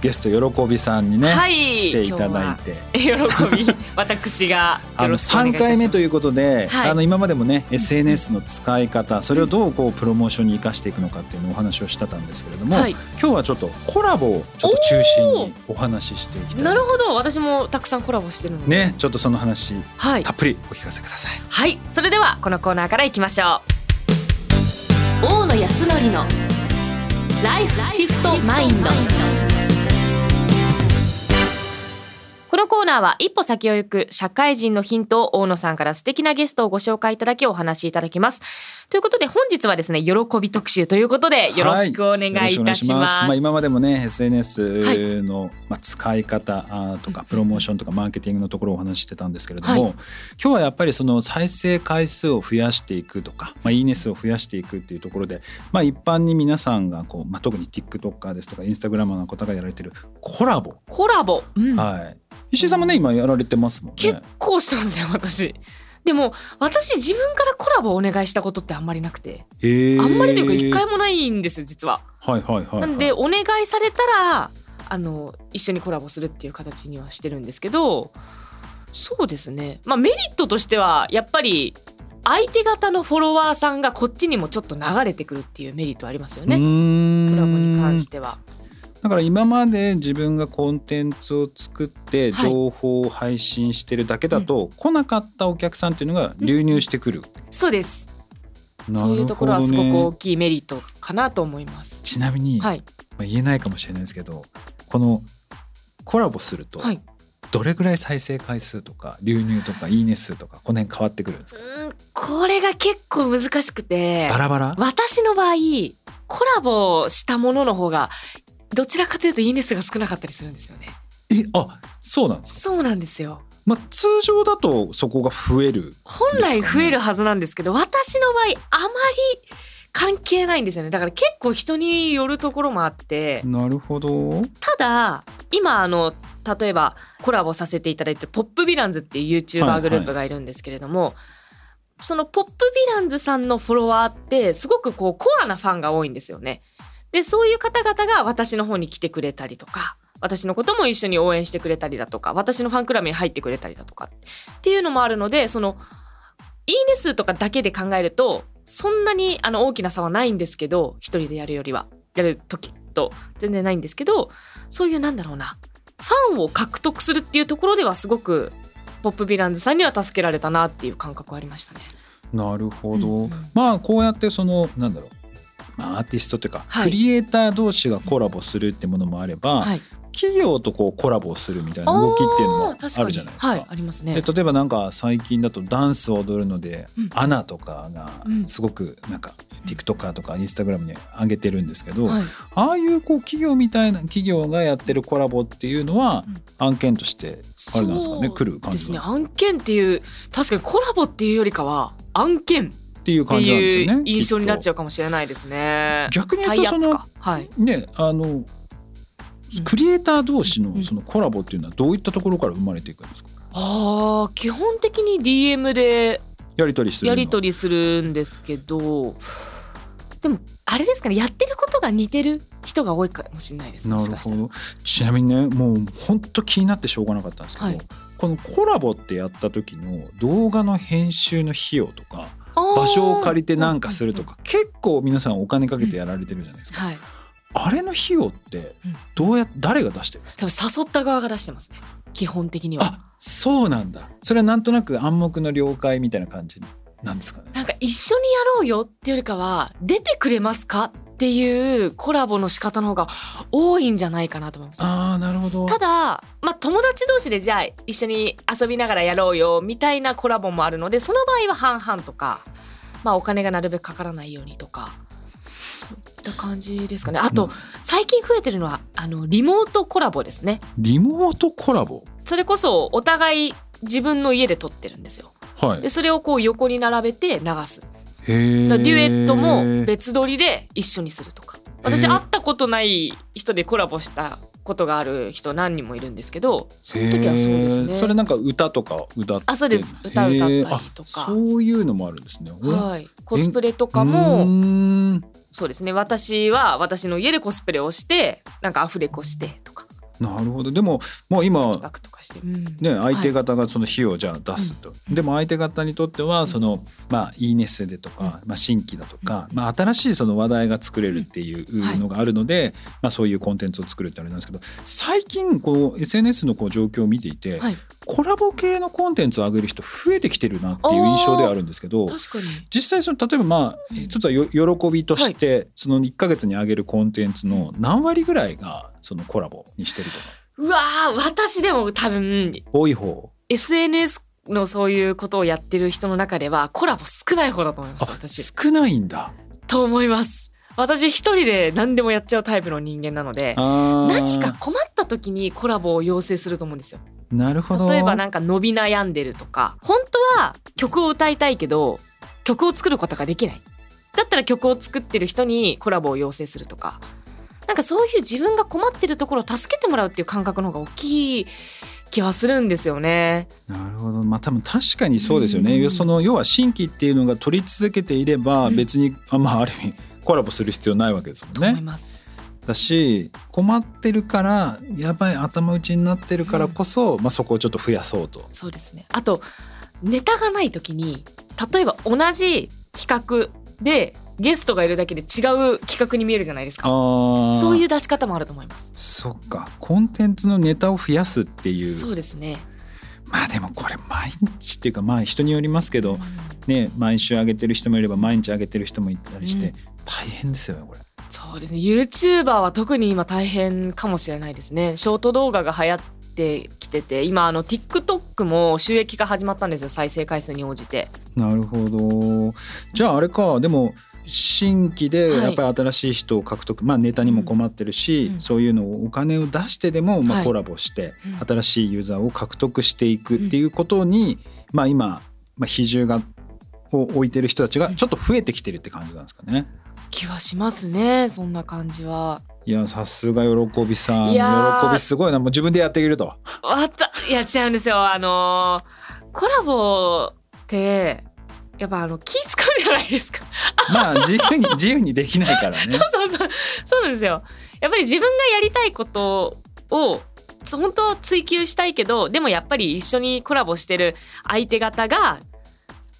ゲスト喜びさんにね、はい。来ていただいて。喜び。私があのよろしくお願いい3たします。回目ということで、はい。あの今までもね SNS の使い方それをどうこうプロモーションに生かしていくのかっていうのをお話をしてたんですけれども、はい。今日はちょっとコラボをちょっと中心にお話ししていきたい。なるほど。私もたくさんコラボしてるので。ねちょっとその話はい。たっぷりお聞かせください。はい。それではこのコーナーからいきましょう。大野康則のライフシフトマインドこのコーナーは一歩先を行く社会人のヒントを大野さんから素敵なゲストをご紹介いただきお話しいただきます。ということで本日はですね、喜び特集ということでよろしくお願いいたします。はいよろくお願いしまあ、今までもねは SNS の、まあ、使い方とかプロモーションとかマーケティングのところをお話ししてたんですけれども、はい。今日はやっぱりその再生回数を増やしていくとか、まあ、いいね数を増やしていくっていうところで、まあ、一般に皆さんがこう、まあ、特に TikToker ですとか Instagramer の方がやられてるコラボ、コラボ、うん。はい、石井さんもね今やられてますもん結ね。構してますね、私。でも私自分からコラボをお願いしたことってあんまりなくて、へーあんまりというか一回もないんですよ実は。はいはいはい、はい、なんでお願いされたらあの一緒にコラボするっていう形にはしてるんですけどそうですねまあメリットとしてはやっぱり相手方のフォロワーさんがこっちにもちょっと流れてくるっていうメリットありますよねコラボに関しては。だから今まで自分がコンテンツを作ってはい。情報を配信してるだけだと、来なかったお客さんっていうのが流入してくる、そうです、そういうところはすごく大きいメリットかなと思います。ちなみに、はい、まあ、言えないかもしれないですけどこのコラボするとはい。どれぐらい再生回数とか流入とかいいね数とかこの辺変わってくるんですか？うんこれが結構難しくてバラバラ？私の場合コラボしたものの方がどちらかというといいね数が少なかったりするんですよね。えあそうなんですか、そうなんですよ。まあ、通常だとそこが増える本来増えるはずなんですけど私の場合あまり関係ないんですよねだから結構人によるところもあってなるほどただ今あの例えばコラボさせていただいてるポップヴィランズっていうはい YouTuber はいグループがいるんですけれども、そのポップヴィランズさんのフォロワーってすごくこうコアなファンが多いんですよね。でそういう方々が私の方に来てくれたりとか私のことも一緒に応援してくれたりだとか私のファンクラブに入ってくれたりだとかっていうのもあるのでそのいいね数とかだけで考えるとそんなにあの大きな差はないんですけど一人でやるよりは。やる時と全然ないんですけどそういうなんだろうな。ファンを獲得するっていうところではすごくポップヴィランズさんには助けられたなっていう感覚はありましたね。なるほど、うんうん。まあこうやってそのなんだろうまあ、アーティストというか、はい。クリエイター同士がコラボするってものもあれば、はい、企業とこうコラボをするみたいな動きっていうのもあるじゃないですか。はい、ありますね。で例えばなんか最近だとダンスを踊るので、うん。アナとかがうん。すごくなんか TikToker とか Instagram に上げてるんですけど、はい、ああいうこう企業みたいな企業がやってるコラボっていうのはうん。案件としてあれなんですかね？来る感じですか？案件っていう確かにコラボっていうよりかは案件っていう感じなんですよね印象になっちゃゃうかもしれないですね。逆に言うとその。はい。ねあのうんクリエイター同士うんのそのコラボっていうのはどういったところから生まれていくんですか？ああ基本的に DM でやり取りするのやり取りするんですけどでもあれですかねやってることが似てる人が多いかもしれないですな。るほどちなみにねもう本当気になってしょうがなかったんですけど、はいこのコラボってやった時の動画の編集の費用とか場所を借りてなんかするとか結構皆さんお金かけてやられてるじゃないですか、はい。あれの費用ってうんどうや誰が出してるんですか、多分誘った側が出してますね。基本的には。あそうなんだ。それはなんとなく暗黙の了解みたいな感じなんですかね？なんか一緒にやろうよっていうよりかは出てくれますか？っていうコラボの仕方の方が多いんじゃないかなと思います。ああなるほど。ただ、まあ、友達同士でじゃあ一緒に遊びながらやろうよみたいなコラボもあるのでその場合は半々とか、まあ、お金がなるべくかからないようにとか。そういった感じですかね。あと、うん。最近増えてるのはあのリモートコラボですね。リモートコラボ？それこそお互い自分の家で撮ってるんですよ。はい。でそれをこう横に並べて流すデュエットも別別撮りで一緒にするとか。私会ったことない人でコラボしたことがある人何人もいるんですけどその時はそうですね。それなんか歌とか歌って。あそうです。歌歌ったりとか。そういうのもあるんですね。はい。コスプレとかうもそうですね。私は私の家でコスプレをしてなんかアフレコしてとかなるほど。でももう今うん。ね、相手方がその費用をじゃあ出すと、でも相手方にとってはその、まあいいね数でとか、まあ、新規だとか、まあ、新しいその話題が作れるっていうのがあるので、まあ、そういうコンテンツを作るってあれなんですけど最近こう SNS のこう状況を見ていて、はい。コラボ系のコンテンツを上げる人増えてきてるなっていう印象ではあるんですけど。確かに。実際その例えばまあ一つはよ喜びとしてその1ヶ月に上げるコンテンツの何割ぐらいがそのコラボにしてるとか。うわー私でも多分多い方。SNS のそういうことをやってる人の中ではコラボ少ない方だと思いますあ私。少ないんだ。と思います。私一人で何でもやっちゃうタイプの人間なので何何か困った時にコラボを要請すると思うんですよ。なるほど。例えばなんか伸び悩んでるとか本当は曲を歌いたいけど曲を作ることができない。だったら曲を作ってる人にコラボを要請するとかなんかそういう自分が困ってるところを助けてもらうっていう感覚の方が大きい気はするんですよね。なるほどまあ多分確かにそうですよね、うんその要は新規っていうのが取り続けていればうん別に、あまあある意味コラボする必要ないわけですもんと思いね。ます。だし困ってるからやばい頭打ちになってるからこそ、まあ、そこをちょっと増やそうと。そうですね。あとネタがない時に例えば同じ企画でゲストがいるだけで違う企画に見えるじゃないですか。あそういうう出し方もあると思います。そっか。コンテンツのネタを増やすっていう。そうですね。まあでもこれ毎日っていうかまあ人によりますけど、うん。ね毎週上げてる人もいれば毎日上げてる人もいたりして、うん。大変ですよねこれ。そうですね。YouTuber は特に今大変かもしれないですね。ショート動画が流行ってきてて今あの TikTok も収益が始まったんですよ。再生回数に応じて。なるほど。じゃああれか。でも新規ではい。やっぱり新しい人を獲得、まあネタにも困ってるし、うん。そういうのをお金を出してでもまはい。あコラボしてうん。新しいユーザーを獲得していくっていうことに、まあ今、まあ、比重がを置いてる人たちがちょっと増えてきてるって感じなんですかね。気はしますねそんな感じは。いやさすが喜びさん。喜びすごいな。もう自分でやっていけると。わた。いや違うんですよ。あのーコラボってやっぱあの気使うじゃないですか、まあ自由に自由にできないからね。そうそうそうそうなんですよやっぱり自分がやりたいことをそ本当は追求したいけどでもやっぱり一緒にコラボしてる相手方が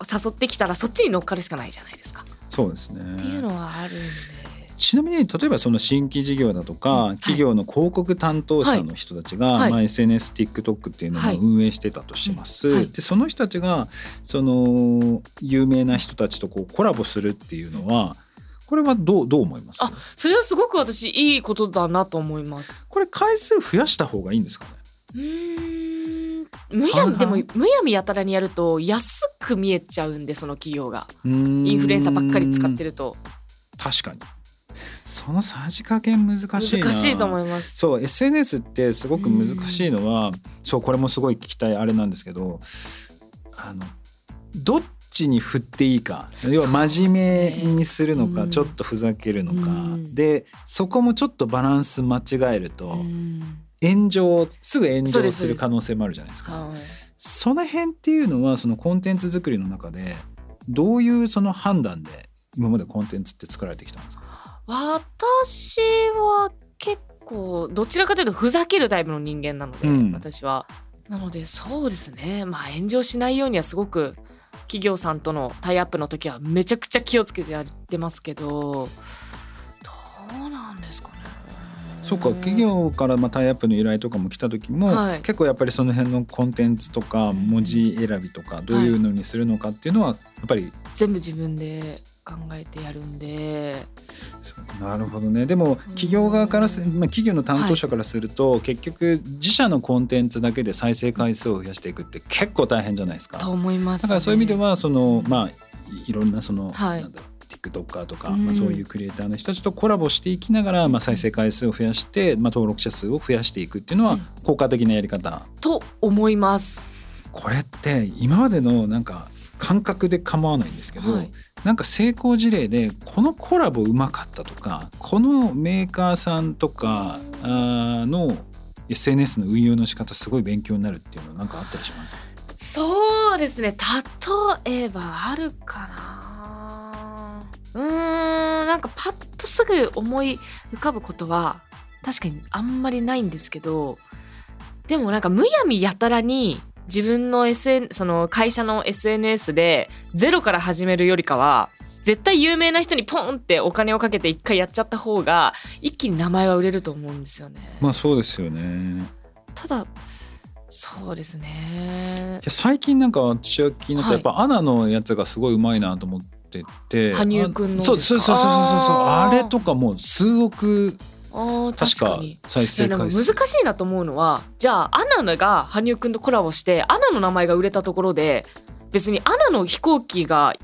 誘ってきたらそっちに乗っかるしかないじゃないですか。そうですね。っていうのはあるんで。ちなみに例えばその新規事業だとか、はい。企業の広告担当者の人たちが、はい。まあ、SNSTikTok っていうのはいを運営してたとします、でその人たちがその有名な人たちとこうコラボするっていうのはこれはどうどう思います？あそれはすごく私いいことだなと思います。これ回数増やした方がいいんですかね？うーん。むやみでもむやみやたらにやると安く見えちゃうんでその企業が。イインフルエンサーばっかり使ってるると。確かにそのさじ加減難しいな。難しいと思います。そう SNS ってすごく難しいのは、そうこれもすごい聞きたいあれなんですけどあのどっちに振っていいか。要は真面目にするのか、うん。ちょっとふざけるのか、うん。でそこもちょっとバランス間違えると、うん。炎上すぐ炎上すする可能性もあるじゃないですか。はい。その辺っていうのはそのコンテンツ作りの中でどういうその判断で今までコンテンツって作られてきたんですか？私は結構どちらかというとふざけるタイプの人間なので、うん私は。なのでそうですねまあ炎上しないようにはすごく企業さんとのタイアップの時はめちゃくちゃ気をつけてやってますけどどうなんですかね。そうか企業からまあタイアップの依頼とかも来た時も、はい結構やっぱりその辺のコンテンツとか文字選びとかどういうのにするのかっていうのはやっぱり、全部自分で考えてやるんで。なるほどね。でも企業側からす、まあ、企業の担当者からすると、結局自社のコンテンツだけで再生回数を増やしていくって結構大変じゃないですか。と思います、ね。だからそういう意味ではそのまあいいろんなその、はい。なんだろう TikToker とか、うん。まあ、そういうクリエイターの人たちとコラボしていきながら、まあ、再生回数を増やして、まあ、登録者数を増やしていくっていうのはうん。効果的なやり方。と思います。これって今までのなんか感覚で構わないんですけど、はいなんか成功事例でこのコラボうまかったとかこのメーカーさんとかあの SNS の運用の仕方すごい勉強になるっていうのはなんかあったりします？そうですね。例えばあるかな。うーんなんかパッとすぐ思い浮かぶことは確かにあんまりないんですけどでもなんかむやみやたらに自分の SN その会社の SNS でゼロから始めるよりかは絶対有名な人にポンってお金をかけて一回やっちゃった方が一気に名前は売れると思うんですよね。まあそうですよね。ただそうですね。いや最近なんか私は気になった、はい。やっぱアナのやつがすごい上手いなと思ってて。羽生くんのあそうそうそうそうそうそう。あれとかもう数億あー確かに。再生回数。難しいなと思うのはじゃあアナが羽生くんとコラボしてアナの名前が売れたところで別にアナの飛行機が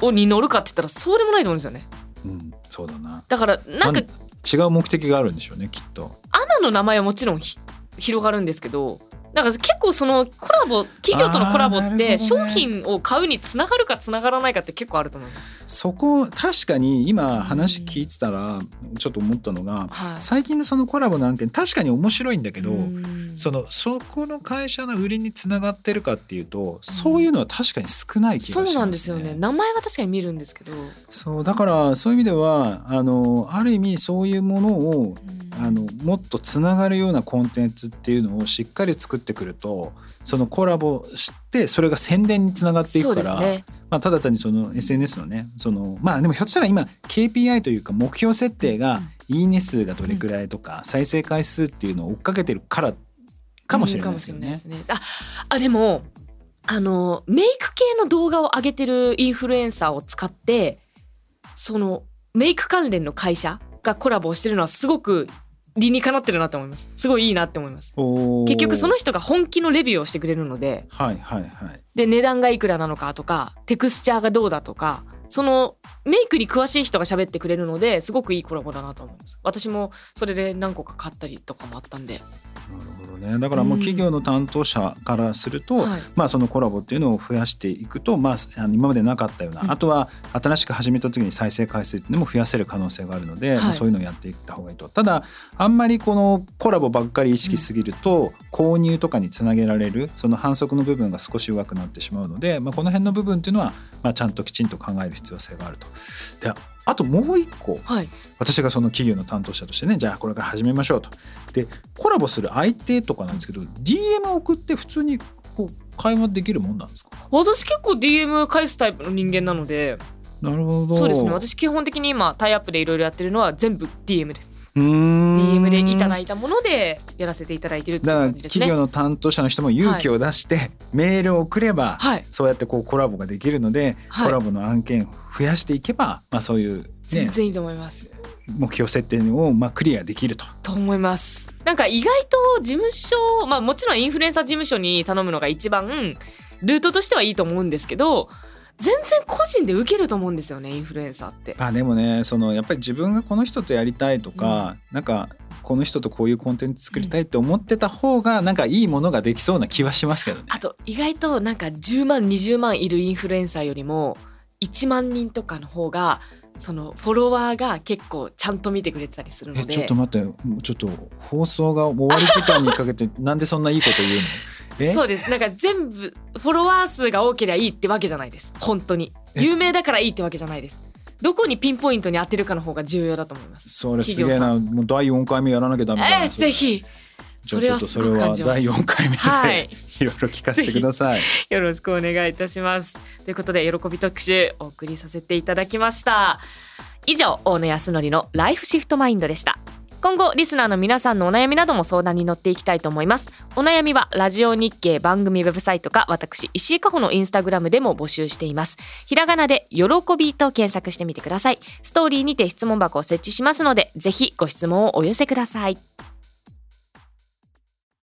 をに乗るかって言ったらそうでもないと思うんですよね。うんそうだな。だからなんかま違う目的があるんでしょうねきっと。アナの名前はもちろんひ広がるんですけどだから結構そのコラボ企業とのコラボって商品を買うにつながるかつながらないかって結構あると思います。そこ確かに今話聞いてたらちょっと思ったのがはい。最近のそのコラボの案件確かに面白いんだけどうん。そのそこの会社の売りにつながってるかっていうとそういうのは確かに少ない気がしますね。そうなんですよね。名前は確かに見るんですけど、そうだからそういう意味ではあのある意味そういうものをうんあのもっとつながるようなコンテンツっていうのをしっかり作ってくるとそのコラボしてそれが宣伝につながっていくから、ね。まあ、ただ単にその SNS のねそのまあでもひょっとしたら今 KPI というか目標設定がいいね数がどれくらいとか再生回数っていうのを追っかけてるからかもしれないですよね。うん。ねああでもあのメイク系の動画を上げてるインフルエンサーを使ってそのメイク関連の会社がコラボをしてるのはすごく理にかなってるなと思います。すごいいいなって思います。結局その人が本気のレビューをしてくれるので。はいはいはい。で値段がいくらなのかとかテクスチャーがどうだとかそのメイクに詳しい人が喋ってくれるのですごくいいコラボだなと思います。私もそれで何個か買ったりとかもあったんで。なるほどね。だからもう企業の担当者からすると、はいまあそのコラボっていうのを増やしていくと、まあ今までなかったような、うんあとは新しく始めた時に再生回数っていうのも増やせる可能性があるので、はいまあそういうのをやっていった方がいいと。ただあんまりこのコラボばっかり意識しすぎると、購入とかにつなげられるその反則の部分が少し弱くなってしまうので、まあこの辺の部分っていうのはまあちゃんときちんと考える必要性があると。であともう一個はい。私がその企業の担当者としてねじゃあこれから始めましょうと。でコラボする相手とかなんですけど DM 送って普通にこう会話できるもんなんですか？私結構 DM 返すタイプの人間なので。なるほど。そうですね。私基本的に今タイアップでいろいろやってるのは全部 DM です DM でいただいたものでやらせていただいてるって感じですね。企業の担当者の人も勇気を出して、メールを送れば、はい。そうやってこうコラボができるので、はい。コラボの案件を増やしていけば、まあ、そういう、ね、全然いいと思います。目標設定をまあクリアできると。と思います。なんか意外と事務所まあもちろんインフルエンサー事務所に頼むのが一番ルートとしてはいいと思うんですけど全然個人で受けると思うんですよねインフルエンサーって。あでもねそのやっぱり自分がこの人とやりたいとか、なんかこの人とこういうコンテンツ作りたいって思ってた方がなんかいいものができそうな気はしますけどね。あと意外となんか10万20万いるインフルエンサーよりも1万人とかの方がそのフォロワーが結構ちゃんと見てくれてたりするのでえちょっと待ってもうちょっと放送が終わる時間にかけてなんでそんないいこと言うの？えそうです。なんか全部フォロワー数が多ければいいってわけじゃないです。本当に。え？有名だからいいってわけじゃないです。どこにピンポイントに当てるかの方が重要だと思います。それすげえな。もう第4回目やらなきゃダメだなえー、ぜひ。じゃあちょっとそれは第4回目で、はい。いろいろ聞かせてください。よろしくお願いいたします。ということで喜び特集お送りさせていただきました。以上大野康則のライフシフトマインドでした今後リスナーの皆さんのお悩みなども相談に乗っていきたいと思います。お悩みはラジオ日経番組ウェブサイトか私石井加穂のインスタグラムでも募集しています。ひらがなで喜びと検索してみてください。ストーリーにて質問箱を設置しますのでぜひご質問をお寄せください。